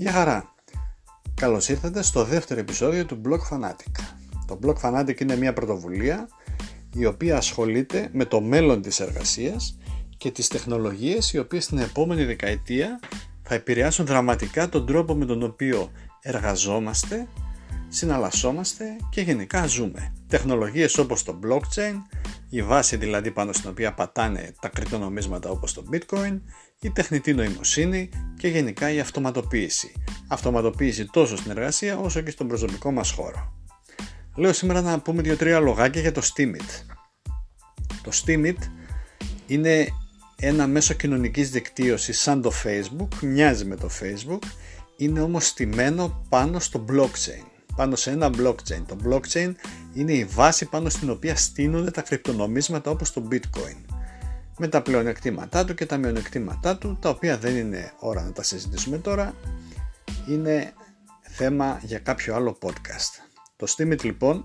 Γεια χαρά! Καλώς ήρθατε στο δεύτερο επεισόδιο του Blog Fanatic. Το Blog Fanatic είναι μια πρωτοβουλία η οποία ασχολείται με το μέλλον της εργασίας και τις τεχνολογίες οι οποίες στην επόμενη δεκαετία θα επηρεάσουν δραματικά τον τρόπο με τον οποίο εργαζόμαστε, συναλλασσόμαστε και γενικά ζούμε. Τεχνολογίες όπως το blockchain, η βάση δηλαδή πάνω στην οποία πατάνε τα κρυπτονομίσματα όπως το bitcoin, η τεχνητή νοημοσύνη και γενικά η αυτοματοποίηση. Αυτοματοποίηση τόσο στην εργασία όσο και στον προσωπικό μας χώρο. Λέω σήμερα να πούμε δύο-τρία λογάκια για το Steamit. Το Steamit είναι ένα μέσο κοινωνικής δικτύωσης σαν το Facebook, μοιάζει με το Facebook, είναι όμως στημένο πάνω στο blockchain, πάνω σε ένα blockchain. Το blockchain είναι η βάση πάνω στην οποία στείνονται τα κρυπτονομίσματα όπως το bitcoin με τα πλεονεκτήματά του και τα μειονεκτήματά του τα οποία δεν είναι ώρα να τα συζητήσουμε τώρα είναι θέμα για κάποιο άλλο podcast. Το Steamit λοιπόν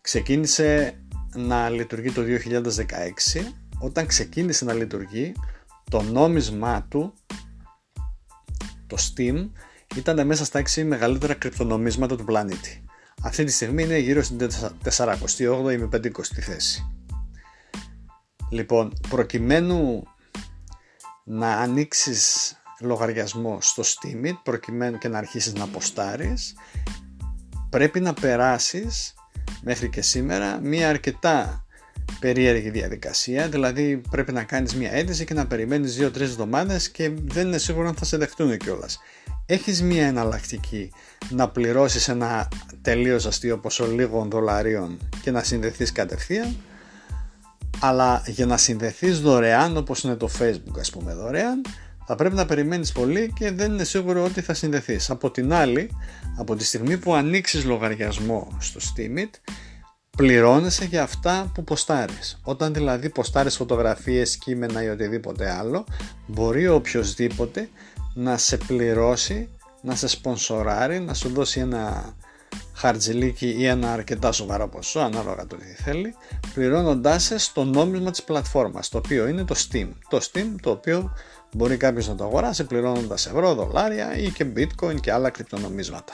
ξεκίνησε να λειτουργεί το 2016 όταν ξεκίνησε να λειτουργεί το νόμισμά του το Steam ήταν μέσα στα 6 μεγαλύτερα κρυπτονομίσματα του πλανήτη. Αυτή τη στιγμή είναι γύρω στην 48η με 50η θέση. Λοιπόν, προκειμένου να ανοίξεις λογαριασμό στο Steamit, προκειμένου και να αρχίσεις να αποστάρεις, πρέπει να περάσεις μέχρι και σήμερα μία αρκετά περίεργη διαδικασία, δηλαδή πρέπει να κάνεις μία αίτηση και να περιμένεις 2-3 εβδομάδες και δεν είναι σίγουρο αν θα σε δεχτούν κιόλας. Έχεις μία εναλλακτική να πληρώσεις ένα τελείως αστείο ποσό λίγων δολαρίων και να συνδεθείς κατευθείαν αλλά για να συνδεθείς δωρεάν όπως είναι το facebook ας πούμε δωρεάν θα πρέπει να περιμένεις πολύ και δεν είναι σίγουρο ότι θα συνδεθείς. Από την άλλη, από τη στιγμή που ανοίξεις λογαριασμό στο Steamit, πληρώνεσαι για αυτά που ποστάρεις. Όταν δηλαδή ποστάρεις φωτογραφίες, κείμενα ή οτιδήποτε άλλο, μπορεί οποιοδήποτε να σε πληρώσει, να σε σπονσοράρει, να σου δώσει ένα χαρτζηλίκι ή ένα αρκετά σοβαρό ποσό, ανάλογα το τι θέλει, πληρώνοντάς σε στο νόμισμα της πλατφόρμας, το οποίο είναι το Steam. Το Steam το οποίο μπορεί κάποιος να το αγοράσει πληρώνοντας ευρώ, δολάρια ή και bitcoin και άλλα κρυπτονομίσματα.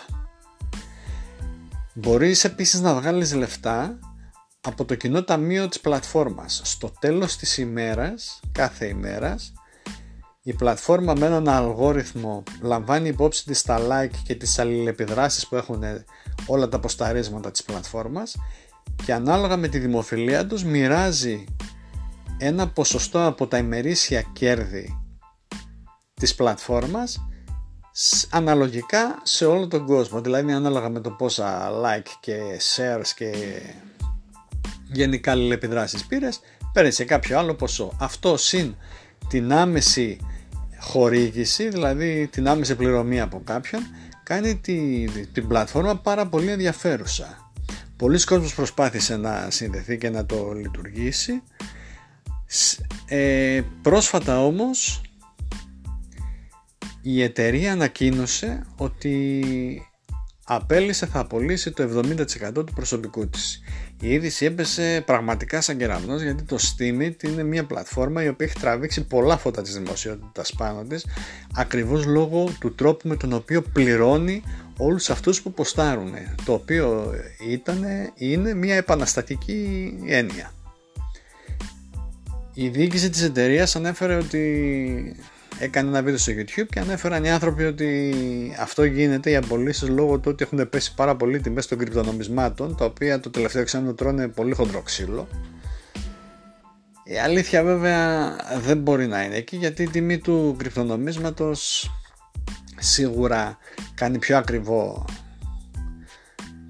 Μπορείς επίσης να βγάλεις λεφτά από το κοινό ταμείο της πλατφόρμας. Στο τέλος της ημέρας, κάθε ημέρας, η πλατφόρμα με έναν αλγόριθμο λαμβάνει υπόψη της τα like και τις αλληλεπιδράσεις που έχουν όλα τα ποσταρίσματα της πλατφόρμας και ανάλογα με τη δημοφιλία τους μοιράζει ένα ποσοστό από τα ημερήσια κέρδη της πλατφόρμας αναλογικά σε όλο τον κόσμο. Δηλαδή ανάλογα με το πόσα like και shares και γενικά αλληλεπιδράσεις πήρες παίρνει σε κάποιο άλλο ποσό. Αυτό συν την άμεση χορήγηση δηλαδή την άμεση πληρωμή από κάποιον κάνει τη, την πλατφόρμα πάρα πολύ ενδιαφέρουσα. Πολλοί κόσμος προσπάθησε να συνδεθεί και να το λειτουργήσει. Ε, πρόσφατα όμως η εταιρεία ανακοίνωσε ότι απέλησε θα απολύσει το 70% του προσωπικού της. Η είδηση έπεσε πραγματικά σαν κεραυνός γιατί το Steamit είναι μια πλατφόρμα η οποία έχει τραβήξει πολλά φώτα της δημοσιότητας πάνω της ακριβώς λόγω του τρόπου με τον οποίο πληρώνει όλους αυτούς που ποστάρουν το οποίο ήταν, είναι μια επαναστατική έννοια. Η διοίκηση της εταιρείας ανέφερε ότι έκανε ένα βίντεο στο YouTube και ανέφεραν οι άνθρωποι ότι αυτό γίνεται οι απολύσεις λόγω του ότι έχουν πέσει πάρα πολύ τιμές των κρυπτονομισμάτων, τα οποία το τελευταίο εξάμεινο τρώνε πολύ χοντρό ξύλο. Η αλήθεια βέβαια δεν μπορεί να είναι εκεί γιατί η τιμή του κρυπτονομίσματος σίγουρα κάνει πιο ακριβό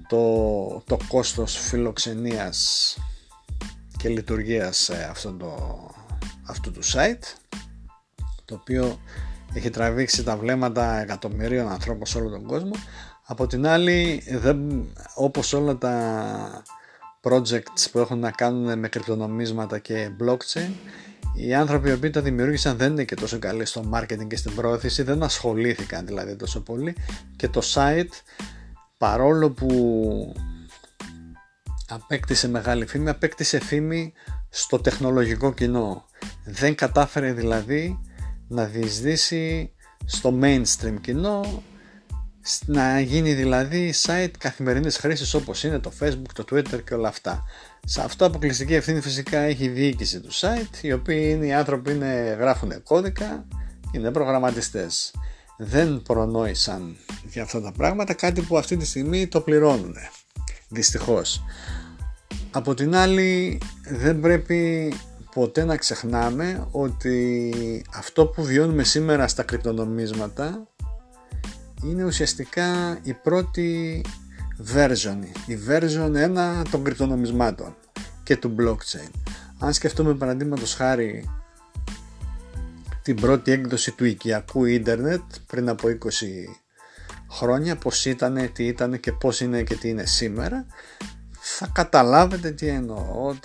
το, το κόστος φιλοξενίας και λειτουργίας αυτού, το, αυτού του site το οποίο έχει τραβήξει τα βλέμματα εκατομμυρίων ανθρώπων σε όλο τον κόσμο. Από την άλλη δεν, όπως όλα τα projects που έχουν να κάνουν με κρυπτονομίσματα και blockchain οι άνθρωποι οι οποίοι τα δημιούργησαν δεν είναι και τόσο καλοί στο marketing και στην πρόθεση δεν ασχολήθηκαν δηλαδή τόσο πολύ. Και το site παρόλο που απέκτησε μεγάλη φήμη απέκτησε φήμη στο τεχνολογικό κοινό. Δεν κατάφερε δηλαδή να διεισδύσει στο mainstream κοινό να γίνει δηλαδή site καθημερινής χρήσης όπως είναι το facebook, το twitter και όλα αυτά. Σε αυτό αποκλειστική ευθύνη φυσικά έχει η διοίκηση του site οι οποίοι είναι οι άνθρωποι είναι, γράφουν κώδικα είναι προγραμματιστές. Δεν προνόησαν για αυτά τα πράγματα κάτι που αυτή τη στιγμή το πληρώνουν. Δυστυχώς. Από την άλλη δεν πρέπει ποτέ να ξεχνάμε ότι αυτό που βιώνουμε σήμερα στα κρυπτονομίσματα είναι ουσιαστικά η πρώτη version, η version 1 των κρυπτονομισμάτων και του blockchain. Αν σκεφτούμε παραδείγματος χάρη την πρώτη έκδοση του οικιακού ίντερνετ πριν από 20 χρόνια, πώς ήταν, τι ήταν και πώς είναι και τι είναι σήμερα, θα καταλάβετε τι εννοώ.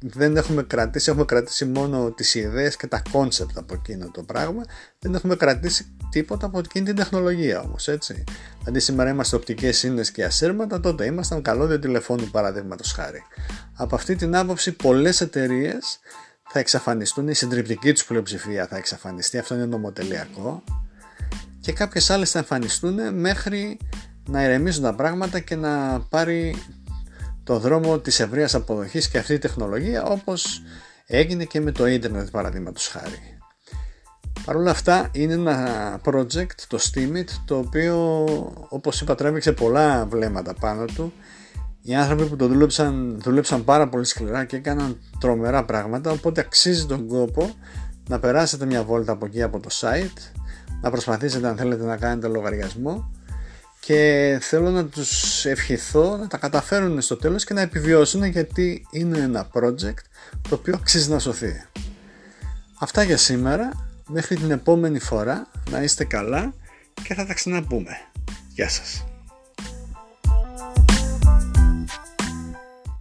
Δεν έχουμε κρατήσει, έχουμε κρατήσει μόνο τις ιδέες και τα κόνσεπτ από εκείνο το πράγμα. Δεν έχουμε κρατήσει τίποτα από εκείνη την τεχνολογία όμως, έτσι. Αντί σήμερα είμαστε οπτικές ίνες και ασύρματα, τότε ήμασταν καλώδιο τηλεφώνου παραδείγματος χάρη. Από αυτή την άποψη πολλές εταιρείες θα εξαφανιστούν, η συντριπτική τους πλειοψηφία θα εξαφανιστεί, αυτό είναι νομοτελειακό και κάποιες άλλες θα εμφανιστούν μέχρι να ηρεμήσουν τα πράγματα και να πάρει το δρόμο της ευρείας αποδοχής και αυτή η τεχνολογία όπως έγινε και με το ίντερνετ παραδείγματος χάρη. Παρ' όλα αυτά είναι ένα project, το Steamit, το οποίο όπως είπα τρέβηξε πολλά βλέμματα πάνω του. Οι άνθρωποι που το δούλεψαν, δούλεψαν πάρα πολύ σκληρά και έκαναν τρομερά πράγματα, οπότε αξίζει τον κόπο να περάσετε μια βόλτα από εκεί από το site, να προσπαθήσετε αν θέλετε να κάνετε λογαριασμό και θέλω να τους ευχηθώ να τα καταφέρουν στο τέλος και να επιβιώσουν γιατί είναι ένα project το οποίο αξίζει να σωθεί. Αυτά για σήμερα, μέχρι την επόμενη φορά να είστε καλά και θα τα ξαναπούμε. Γεια σας.